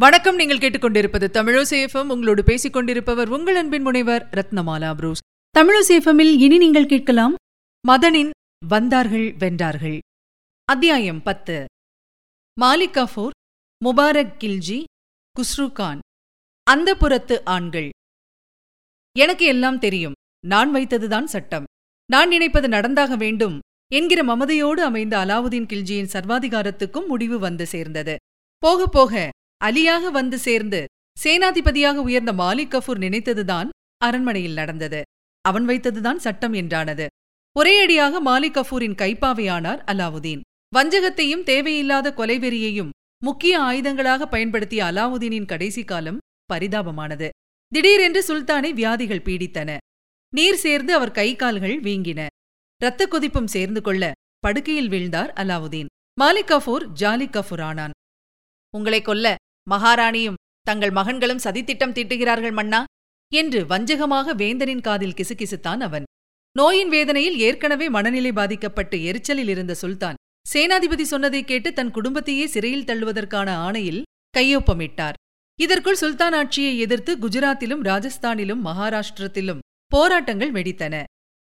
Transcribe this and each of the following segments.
வணக்கம். நீங்கள் கேட்டுக்கொண்டிருப்பது தமிழசேஃபம் உங்களோடு பேசிக் கொண்டிருப்பவர் உங்கள் அன்பின் முனைவர் ரத்னமாலா புரூஸ். தமிழசேஃபமில் இனி நீங்கள் கேட்கலாம் மதனின் வந்தார்கள் வென்றார்கள். அத்தியாயம் பத்து. மாலிக் கஃபூர் முபாரக் கில்ஜி குஸ்ரு கான். அந்த புறத்து ஆண்கள். எனக்கு எல்லாம் தெரியும். நான் வைத்ததுதான் சட்டம். நான் நினைப்பது நடந்தாக வேண்டும் என்கிற மமதையோடு அமைந்த அலாவுதீன் கில்ஜியின் சர்வாதிகாரத்துக்கும் முடிவு வந்து சேர்ந்தது. போக போக அலியாக வந்து சேர்ந்து சேனாதிபதியாக உயர்ந்த மாலிக் கஃபூர் நினைத்ததுதான் அரண்மனையில் நடந்தது. அவன் வைத்ததுதான் சட்டம் என்றானது. ஒரேயடியாக மாலிக் கஃபூரின் கைப்பாவையானார் அலாவுதீன். வஞ்சகத்தையும் தேவையில்லாத கொலைவெறியையும் முக்கிய ஆயுதங்களாக பயன்படுத்திய அலாவுதீனின் கடைசி காலம் பரிதாபமானது. திடீரென்று சுல்தானை வியாதிகள் பீடித்தன. நீர் சேர்ந்து அவர் கை கால்கள் வீங்கின. இரத்த கொதிப்பும் சேர்ந்து கொள்ள படுக்கையில் வீழ்ந்தார் அலாவுதீன். மாலிக் கஃபூர் ஜாலிக் கஃபூர் ஆனான். உங்களை கொல்ல மகாராணியும் தங்கள் மகன்களும் சதித்திட்டம் தீட்டுகிறார்கள் மன்னா என்று வஞ்சகமாக வேந்தனின் காதில் கிசுகிசுத்தான் அவன். நோயின் வேதனையில் ஏற்கனவே மனநிலை பாதிக்கப்பட்டு எரிச்சலில் இருந்த சுல்தான் சேனாதிபதி சொன்னதை கேட்டு தன் குடும்பத்தையே சிறையில் தள்ளுவதற்கான ஆணையில் கையொப்பமிட்டார். இதற்குள் சுல்தான் ஆட்சியை எதிர்த்து குஜராத்திலும் ராஜஸ்தானிலும் மகாராஷ்டிரத்திலும் போராட்டங்கள் வெடித்தன.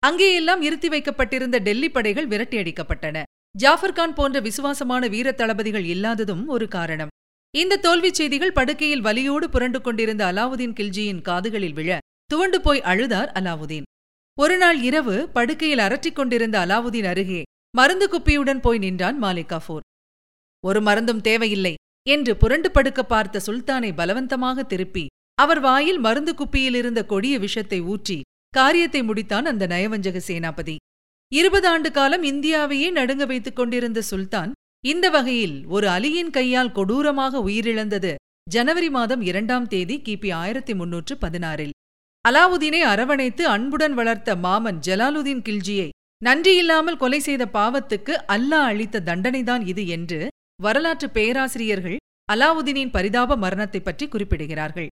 அங்கேயெல்லாம் இருத்தி வைக்கப்பட்டிருந்த டெல்லி படைகள் விரட்டியடிக்கப்பட்டன. ஜாஃபர்கான் போன்ற விசுவாசமான வீர தளபதிகள் இல்லாததும் ஒரு காரணம். இந்த தோல்விச் செய்திகள் படுக்கையில் வலியோடு புரண்டு கொண்டிருந்த அலாவுதீன் கில்ஜியின் காதுகளில் விழ துவண்டு போய் அழுதார் அலாவுதீன். ஒருநாள் இரவு படுக்கையில் அரற்றிக் கொண்டிருந்த அலாவுதீன் அருகே மருந்து குப்பியுடன் போய் நின்றான் மாலிக் கஃபூர். ஒரு மருந்தும் தேவையில்லை என்று புரண்டு படுக்க பார்த்த சுல்தானை பலவந்தமாக திருப்பி அவர் வாயில் மருந்து குப்பியில் இருந்த கொடிய விஷத்தை ஊற்றி காரியத்தை முடித்தான் அந்த நயவஞ்சக சேனாபதி. இருபது ஆண்டு காலம் இந்தியாவையே நடுங்க வைத்துக் கொண்டிருந்த சுல்தான் இந்த வகையில் ஒரு அலியின் கையால் கொடூரமாக உயிரிழந்தது ஜனவரி மாதம் இரண்டாம் தேதி கிபி ஆயிரத்தி முன்னூற்று பதினாறில். அலாவுதீனை அரவணைத்து அன்புடன் வளர்த்த மாமன் ஜலாலுதீன் கில்ஜியை நன்றியில்லாமல் கொலை செய்த பாவத்துக்கு அல்லாஹ் அளித்த தண்டனைதான் இது என்று வரலாற்று பேராசிரியர்கள் அலாவுதீனின் பரிதாப மரணத்தை பற்றி குறிப்பிடுகிறார்கள்.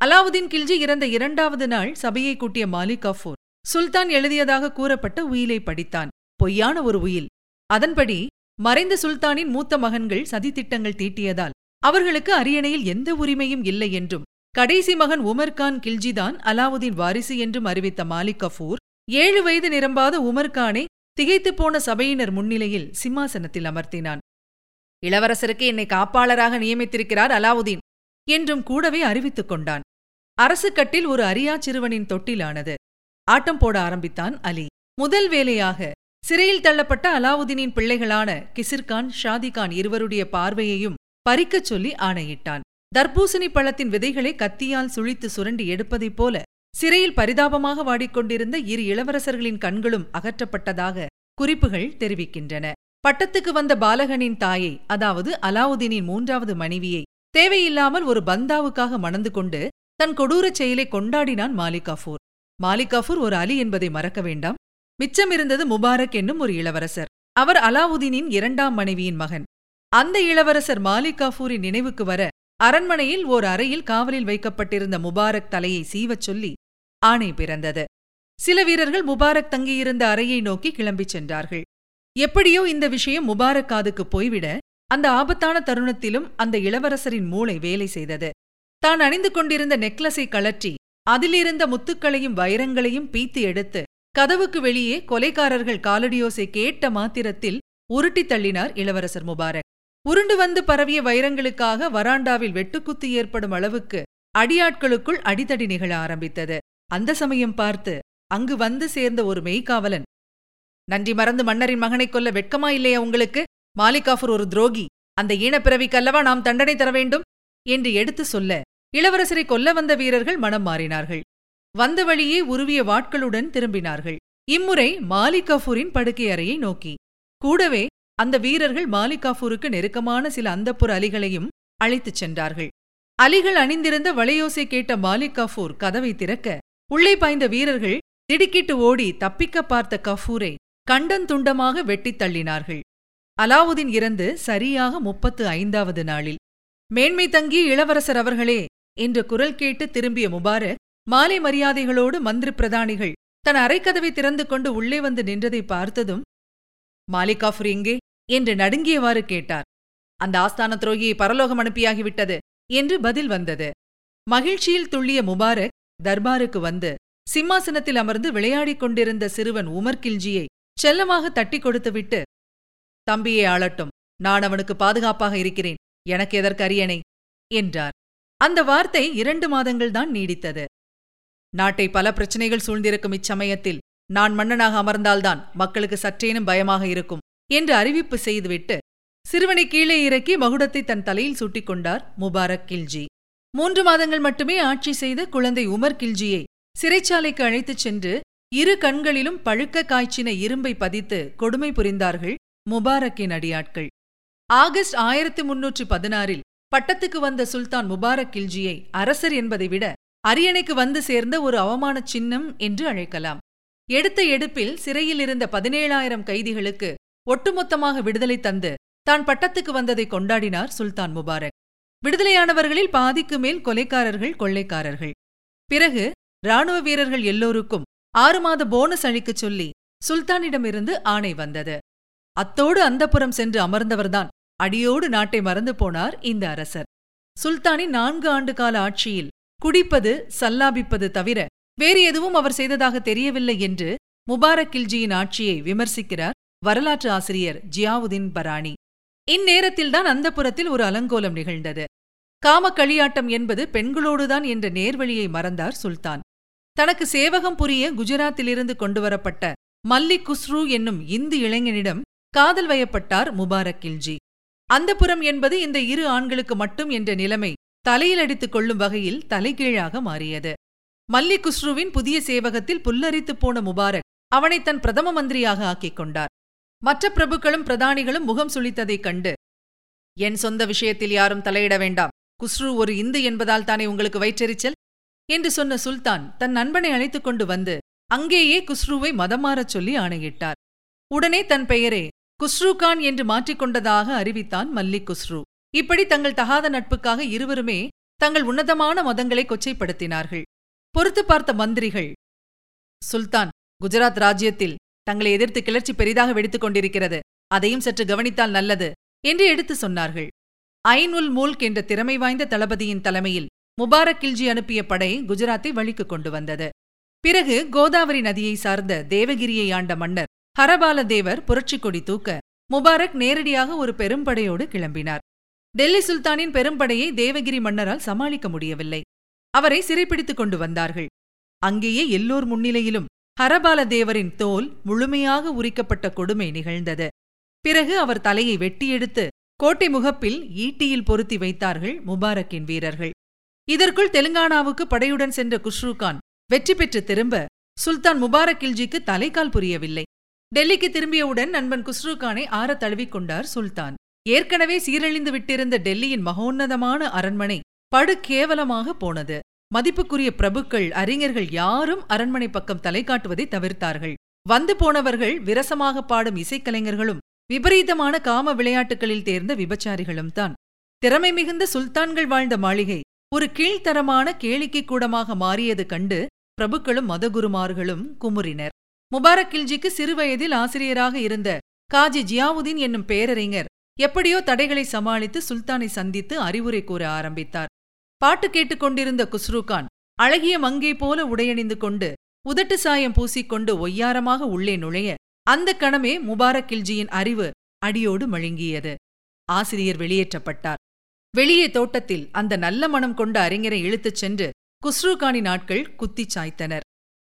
அலாவுதீன் கில்ஜி இறந்த இரண்டாவது நாள் சபையை கூட்டிய மாலிக் கஃபூர் சுல்தான் எழுதியதாக கூறப்பட்ட உயிலை படித்தான். பொய்யான ஒரு உயில். அதன்படி மறைந்த சுல்தானின் மூத்த மகன்கள் சதித்திட்டங்கள் தீட்டியதால் அவர்களுக்கு அரியணையில் எந்த உரிமையும் இல்லை என்றும் கடைசி மகன் உமர்கான் கில்ஜிதான் அலாவுதீன் வாரிசு என்றும் அறிவித்த மாலிக் கஃபூர் ஏழு வயது நிரம்பாத உமர்கானை திகைத்துப் போன சபையினர் முன்னிலையில் சிம்மாசனத்தில் அமர்த்தினான். இளவரசருக்கு என்னை காப்பாளராக நியமித்திருக்கிறார் அலாவுதீன் என்றும் கூடவே அறிவித்துக் கொண்டான். அரசுக்கட்டில் ஒரு அரியா சிறுவனின் தொட்டிலானது. ஆட்டம் போட ஆரம்பித்தான் அலி. முதல் வேலையாக சிறையில் தள்ளப்பட்ட அலாவுதீனின் பிள்ளைகளான கிசிர்கான் ஷாதிகான் இருவருடைய பார்வையையும் பறிக்கச் சொல்லி ஆணையிட்டான். தர்பூசணி பழத்தின் விதைகளை கத்தியால் சுழித்து சுரண்டி எடுப்பதைப் போல சிறையில் பரிதாபமாக வாடிக்கொண்டிருந்த இரு இளவரசர்களின் கண்களும் அகற்றப்பட்டதாக குறிப்புகள் தெரிவிக்கின்றன. பட்டத்துக்கு வந்த பாலகனின் தாயை அதாவது அலாவுதீனின் மூன்றாவது மனைவியை தேவையில்லாமல் ஒரு பந்தாவுக்காக மணந்து கொண்டு தன் கொடூரச் செயலை கொண்டாடினான் மாலிகாஃபூர் மாலிகாஃபூர் ஒரு அலி என்பதை மறக்க வேண்டாம். மிச்சமிருந்தது முபாரக் என்னும் ஒரு இளவரசர். அவர் அலாவுதீனின் இரண்டாம் மனைவியின் மகன். அந்த இளவரசர் மாலிக் காஃபூரின் நினைவுக்கு வர அரண்மனையில் ஓர் அறையில் காவலில் வைக்கப்பட்டிருந்த முபாரக் தலையை சீவச் சொல்லி ஆணை பிறந்தது. சில வீரர்கள் முபாரக் தங்கியிருந்த அறையை நோக்கி கிளம்பிச் சென்றார்கள். எப்படியோ இந்த விஷயம் முபாரக் காதுக்கு போய்விட அந்த ஆபத்தான தருணத்திலும் அந்த இளவரசரின் மூளை வேலை செய்தது. தான் அணிந்து கொண்டிருந்த நெக்லஸை கழற்றி அதிலிருந்த முத்துக்களையும் வைரங்களையும் பீத்து எடுத்து கதவுக்கு வெளியே கொலைக்காரர்கள் காலடியோசை கேட்ட மாத்திரத்தில் உருட்டித் தள்ளினார் இளவரசர் முபாரக். உருண்டு வந்து பரவிய வைரங்களுக்காக வராண்டாவில் வெட்டுக்குத்து ஏற்படும் அளவுக்கு அடியாட்களுக்குள் அடிதடி நிகழ ஆரம்பித்தது. அந்த சமயம் பார்த்து அங்கு வந்து சேர்ந்த ஒரு மெய்காவலன். நன்றி மறந்து மன்னரின் மகனைக் கொல்ல வெட்கமா இல்லையா உங்களுக்கு? மாலிகாஃபர் ஒரு துரோகி. அந்த ஈனப்பிறவிக்கல்லவா நாம் தண்டனை தர வேண்டும்? என்று எடுத்து சொல்ல இளவரசரை கொல்ல வந்த வீரர்கள் மனம் மாறினார்கள். வந்த வழியே உருவிய வாட்களுடன் திரும்பினார்கள். இம்முறை மாலிக் கஃபூரின் படுக்கை அறையை நோக்கி. கூடவே அந்த வீரர்கள் மாலிக் கஃபூருக்கு நெருக்கமான சில அந்தப்புற அலிகளையும் அழைத்துச் சென்றார்கள். அலிகள் அணிந்திருந்த வளையோசை கேட்ட மாலிக் கஃபூர் கதவை திறக்க உள்ளே பாய்ந்த வீரர்கள் திடுக்கிட்டு ஓடி தப்பிக்க பார்த்த கஃபூரை கண்டந்துண்டமாக வெட்டித் தள்ளினார்கள். அலாவுதீன் இறந்து சரியாக முப்பத்து ஐந்தாவது நாளில். மேன்மை தங்கிய இளவரசர் அவர்களே என்ற குரல் கேட்டு திரும்பிய முபாரக் மாலை மரியாதைகளோடு மந்திரி பிரதானிகள் தன் அறைக்கதவை திறந்து கொண்டு உள்ளே வந்து நின்றதை பார்த்ததும் மாலிகாஃபுர் எங்கே? என்று நடுங்கியவாறு கேட்டார். அந்த ஆஸ்தான துரோகியை பரலோகம் அனுப்பியாகிவிட்டது என்று பதில் வந்தது. மகிழ்ச்சியில் துள்ளிய முபாரக் தர்பாருக்கு வந்து சிம்மாசனத்தில் அமர்ந்து விளையாடிக் கொண்டிருந்த சிறுவன் உமர் கில்ஜியை செல்லமாக தட்டிக் கொடுத்துவிட்டு தம்பியை ஆளட்டும் நான் அவனுக்கு பாதுகாப்பாக இருக்கிறேன் எனக்கு எதற்கு அரியணை? என்றார். அந்த வார்த்தை இரண்டு மாதங்கள்தான் நீடித்தது. நாட்டை பல பிரச்சனைகள் சூழ்ந்திருக்கும் இச்சமயத்தில் நான் மன்னனாக அமர்ந்தால்தான் மக்களுக்கு சற்றேனும் பயமாக இருக்கும் என்று அறிவிப்பு செய்துவிட்டு சிறுவனை கீழே இறக்கி மகுடத்தை தன் தலையில் சூட்டிக் கொண்டார் முபாரக் கில்ஜி. மூன்று மாதங்கள் மட்டுமே ஆட்சி செய்த குழந்தை உமர் கில்ஜியை சிறைச்சாலைக்கு அழைத்துச் சென்று இரு கண்களிலும் பழுக்க காய்ச்சின இரும்பை பதித்து கொடுமை புரிந்தார்கள் முபாரக்கின் அடியாட்கள். ஆகஸ்ட் ஆயிரத்தி முன்னூற்றி பதினாறில் பட்டத்துக்கு வந்த சுல்தான் முபாரக் கில்ஜியை அரசர் என்பதை விட அரியணைக்கு வந்து சேர்ந்த ஒரு அவமானச் சின்னம் என்று அழைக்கலாம். எடுத்த எடுப்பில் சிறையில் இருந்த பதினேழாயிரம் கைதிகளுக்கு ஒட்டுமொத்தமாக விடுதலை தந்து தான் பட்டத்துக்கு வந்ததை கொண்டாடினார் சுல்தான் முபாரக். விடுதலையானவர்களில் பாதிக்கு மேல் கொலைக்காரர்கள் கொள்ளைக்காரர்கள். பிறகு ராணுவ வீரர்கள் எல்லோருக்கும் ஆறு மாத போனஸ் அளிக்கச் சொல்லி சுல்தானிடமிருந்து ஆணை வந்தது. அத்தோடு அந்தப்புறம் சென்று அமர்ந்தவர்தான் அடியோடு நாட்டை மறந்து போனார் இந்த அரசர். சுல்தானின் நான்கு ஆண்டு கால ஆட்சியில் குடிப்பது சல்லாபிப்பது தவிர வேறு எதுவும் அவர் செய்ததாக தெரியவில்லை என்று முபாரக் கில்ஜியின் ஆட்சியை விமர்சிக்கிறார் வரலாற்று ஆசிரியர் ஜியாவுதீன் பராணி இந்நேரத்தில்தான் அந்தப்புறத்தில் ஒரு அலங்கோலம் நிகழ்ந்தது. காம களியாட்டம் என்பது பெண்களோடுதான் என்ற நேர்வழியை மறந்தார் சுல்தான். தனக்கு சேவகம் புரிய குஜராத்திலிருந்து கொண்டுவரப்பட்ட மல்லிக் குஸ்ரு என்னும் இந்து இளைஞனிடம் காதல் வயப்பட்டார் முபாரக் கில்ஜி. அந்தப்புறம் என்பது இந்த இரு ஆண்களுக்கு மட்டும் என்ற நிலைமை தலையில் அடித்துக் கொள்ளும் வகையில் தலைகீழாக மாறியது. மல்லி குஸ்ருவின் புதிய சேவகத்தில் புல்லரித்துப் போன முபாரக் அவனை தன் பிரதம மந்திரியாக ஆக்கிக் கொண்டார். மற்ற பிரபுக்களும் பிரதானிகளும் முகம் சுளித்ததைக் கண்டு என் சொந்த விஷயத்தில் யாரும் தலையிட வேண்டாம். குஸ்ரு ஒரு இந்து என்பதால் தானே உங்களுக்கு வயிற்றெரிச்சல்? என்று சொன்ன சுல்தான் தன் நண்பனை அழைத்துக் கொண்டு வந்து அங்கேயே குஸ்ருவை மதம் மாறச் சொல்லி ஆணையிட்டார். உடனே தன் பெயரே குஸ்ரு கான் என்று மாற்றிக்கொண்டதாக அறிவித்தான் மல்லிக் குஸ்ரு இப்படி தங்கள் தகாத நட்புக்காக இருவருமே தங்கள் உன்னதமான மதங்களை கொச்சைப்படுத்தினார்கள். பொறுத்து பார்த்த மந்திரிகள் சுல்தான் குஜராத் ராஜ்யத்தில் தங்களை எதிர்த்து கிளர்ச்சி பெரிதாக வெடித்துக் கொண்டிருக்கிறது. அதையும் சற்று கவனித்தால் நல்லது என்று எடுத்து சொன்னார்கள். ஐன் உல் மூல்க் என்ற திறமை வாய்ந்த தளபதியின் தலைமையில் முபாரக் கில்ஜி அனுப்பிய படை குஜராத்தை வழிக்கு கொண்டு வந்தது. பிறகு கோதாவரி நதியை சார்ந்த தேவகிரியை ஆண்ட மன்னர் ஹரபால தேவர் புரட்சிக் கொடி தூக்க முபாரக் நேரடியாக ஒரு பெரும்படையோடு கிளம்பினார். டெல்லி சுல்தானின் பெரும்படையை தேவகிரி மன்னரால் சமாளிக்க முடியவில்லை. அவரை சிறைப்பிடித்துக் கொண்டு வந்தார்கள். அங்கேயே எல்லோர் முன்னிலையிலும் ஹரபால தேவரின் தோல் முழுமையாக உரிக்கப்பட்ட கொடுமை நிகழ்ந்தது. பிறகு அவர் தலையை வெட்டியெடுத்து கோட்டை முகப்பில் ஈட்டியில் பொருத்தி வைத்தார்கள் முபாரக்கின் வீரர்கள். இதற்குள் தெலுங்கானாவுக்கு படையுடன் சென்ற குஷ்ருகான் வெற்றி பெற்று திரும்ப சுல்தான் முபாரக் கில்ஜிக்கு தலைக்கால் புரியவில்லை. டெல்லிக்கு திரும்பியவுடன் நண்பன் குஸ்ரூகானை ஆற தழுவிக் கொண்டார் சுல்தான். ஏற்கனவே சீரழிந்து விட்டிருந்த டெல்லியின் மகோன்னதமான அரண்மனை படுகேவலமாக போனது. மதிப்புக்குரிய பிரபுக்கள் அறிஞர்கள் யாரும் அரண்மனை பக்கம் தலை காட்டுவதை தவிர்த்தார்கள். வந்து போனவர்கள் விரசமாக பாடும் இசைக்கலைஞர்களும் விபரீதமான காம விளையாட்டுகளில் தேர்ந்த விபச்சாரிகளும் தான். திறமை மிகுந்த சுல்தான்கள் வாழ்ந்த மாளிகை ஒரு கீழ்த்தரமான கேளிக்கை கூடமாக மாறியது கண்டு பிரபுக்களும் மதகுருமார்களும் குமுறினர். முபாரக் கில்ஜிக்கு சிறுவயதில் ஆசிரியராக இருந்த காஜி ஜியாவுதீன் என்னும் பேரறிஞர் எப்படியோ தடைகளை சமாளித்து சுல்தானை சந்தித்து அறிவுரை கூற ஆரம்பித்தார். பாட்டு கேட்டுக்கொண்டிருந்த குஸ்ருகான் அழகிய மங்கை போல உடையணிந்து கொண்டு உதட்டு சாயம் பூசிக்கொண்டு ஒய்யாரமாக உள்ளே நுழைய அந்த கணமே முபாரக் கில்ஜியின் அறிவு அடியோடு மழுங்கியது. ஆசிரியர் வெளியேற்றப்பட்டார். வெளியே தோட்டத்தில் அந்த நல்ல மனம் கொண்ட அறிஞரை இழுத்துச் சென்று குஸ்ருகானின் நாட்கள் குத்திச் சாய்த்தனர்.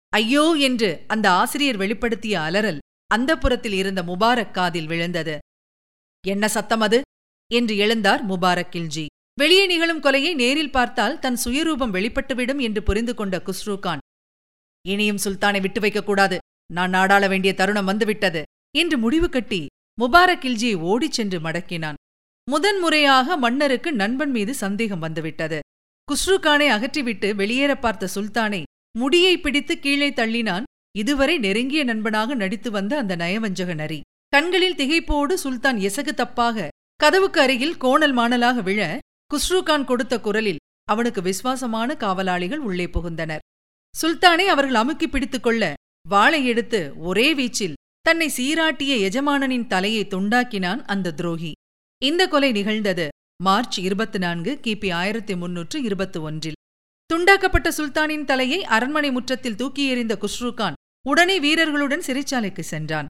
ஐயோ என்று அந்த ஆசிரியர் வெளிப்படுத்திய அலறல் அந்த புறத்தில் இருந்த முபாரக் காதில் விழுந்தது. என்ன சத்தம் அது? என்று எழுந்தார் முபாரக் கில்ஜி. வெளியே நிகழும் கொலையை நேரில் பார்த்தால் தன் சுயரூபம் வெளிப்பட்டுவிடும் என்று புரிந்து கொண்ட குஸ்ருகான். இனியும் சுல்தானை விட்டு வைக்கக்கூடாது நான் நாடாள வேண்டிய தருணம் வந்துவிட்டது என்று முடிவு கட்டி முபாரக் கில்ஜியை ஓடிச் சென்று மடக்கினான். முதன்முறையாக மன்னருக்கு நண்பன் மீது சந்தேகம் வந்துவிட்டது. குஸ்ருகானை அகற்றிவிட்டு வெளியேற பார்த்த சுல்தானை முடியை பிடித்து கீழே தள்ளினான். இதுவரை நெருங்கிய நண்பனாக நடித்து வந்த அந்த நயவஞ்சக நரி. கண்களில் திகைப்போடு சுல்தான் எசகு தப்பாக கதவுக்கு அருகில் கோணல் மாணலாக விழ குஸ்ருகான் கொடுத்த குரலில் அவனுக்கு விசுவாசமான காவலாளிகள் உள்ளே புகுந்தனர். சுல்தானை அவர்கள் அமுக்கி பிடித்துக் கொள்ள வாளை எடுத்து ஒரே வீச்சில் தன்னை சீராட்டிய எஜமானனின் தலையை துண்டாக்கினான் அந்த துரோகி. இந்த கொலை நிகழ்ந்தது மார்ச் இருபத்தி நான்கு கிபி ஆயிரத்தி முன்னூற்று இருபத்தி ஒன்றில். துண்டாக்கப்பட்ட சுல்தானின் தலையை அரண்மனை முற்றத்தில் தூக்கி எறிந்த குஸ்ருகான் உடனே வீரர்களுடன் சிறைச்சாலைக்கு சென்றான்.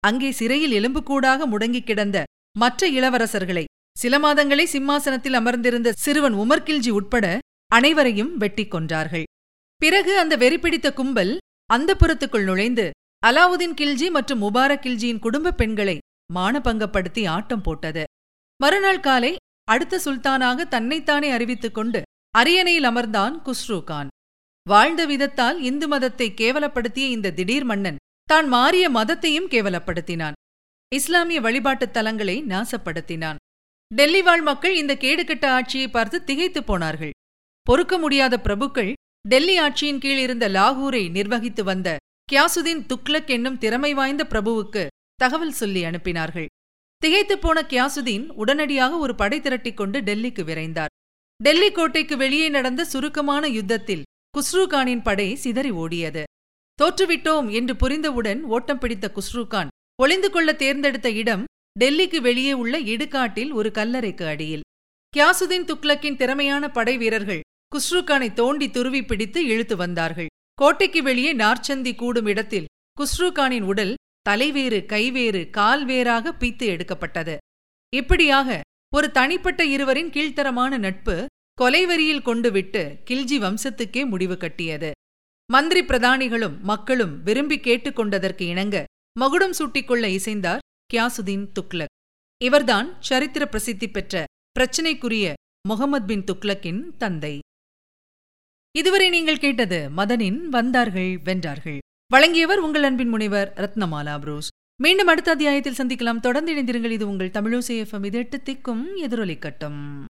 அங்கே சிறையில் எலும்புக்கூடாக முடங்கிக் கிடந்த மற்ற இளவரசர்களை. சில மாதங்களே சிம்மாசனத்தில் அமர்ந்திருந்த சிறுவன் உமர்கில்ஜி உட்பட அனைவரையும் வெட்டிக் கொன்றார்கள். பிறகு அந்த வெறிபிடித்த கும்பல் அந்த புறத்துக்குள் நுழைந்து அலாவுதீன் கில்ஜி மற்றும் முபாரக் கில்ஜியின் குடும்ப பெண்களை மானபங்கப்படுத்தி ஆட்டம் போட்டது. மறுநாள் காலை அடுத்த சுல்தானாக தன்னைத்தானே அறிவித்துக் கொண்டு அரியணையில் அமர்ந்தான் குஸ்ரு கான். வாழ்ந்த விதத்தால் இந்து மதத்தை கேவலப்படுத்திய இந்த திடீர் மன்னன் தான் மாறிய மதத்தையும் கேவலப்படுத்தினான். இஸ்லாமிய வழிபாட்டுத் தலங்களை நாசப்படுத்தினான். டெல்லி வாழ் மக்கள் இந்த கேடுகட்ட ஆட்சியை பார்த்து திகைத்துப் போனார்கள். பொறுக்க முடியாத பிரபுக்கள் டெல்லி ஆட்சியின் கீழ் இருந்த லாகூரை நிர்வகித்து வந்த கியாசுதீன் துக்லக் என்னும் திறமை வாய்ந்த பிரபுவுக்கு தகவல் சொல்லி அனுப்பினார்கள். திகைத்துப் போன கியாசுதீன் உடனடியாக ஒரு படை திரட்டிக் கொண்டு டெல்லிக்கு விரைந்தார். டெல்லி கோட்டைக்கு வெளியே நடந்த சுருக்கமான யுத்தத்தில் குஸ்ரூகானின் படை சிதறி ஓடியது. தோற்றுவிட்டோம் என்று புரிந்தவுடன் ஓட்டம் பிடித்த குஸ்ருகான் ஒளிந்து கொள்ள தேர்ந்தெடுத்த இடம் டெல்லிக்கு வெளியே உள்ள இடுகாட்டில் ஒரு கல்லறைக்கு அடியில். கியாசுதீன் துக்லக்கின் திறமையான படை வீரர்கள் குஸ்ருகானை தோண்டி துருவி பிடித்து இழுத்து வந்தார்கள். கோட்டைக்கு வெளியே நார்ச்சந்தி கூடும் இடத்தில் குஸ்ருகானின் உடல் தலைவேறு கைவேறு கால்வேறாக பீத்து எடுக்கப்பட்டது. இப்படியாக ஒரு தனிப்பட்ட இருவரின் கீழ்த்தரமான நட்பு கொலைவரியில் கொண்டு விட்டு கில்ஜி வம்சத்துக்கே முடிவு கட்டியது. மந்திரி பிரதானிகளும் மக்களும் விரும்பி கேட்டுக்கொண்டதற்கு இணங்க மகுடம் சூட்டிக்கொள்ள இசைந்தார் கியாசுதீன் துக்லக் இவர்தான் சரித்திர பிரசித்தி பெற்ற பிரச்சினைக்குரிய முகமது பின் துக்லக்கின் தந்தை. இதுவரை நீங்கள் கேட்டது மதனின் வந்தார்கள் வென்றார்கள். வழங்கியவர் உங்கள் அன்பின் முனைவர் ரத்னமாலா புரூஸ். மீண்டும் அடுத்த அத்தியாயத்தில் சந்திக்கலாம். தொடர்ந்து இணைந்திருங்கள். இது உங்கள் தமிழோசேஃபம் இது எட்டு திக்கும் எதிரொலிக்கட்டும்.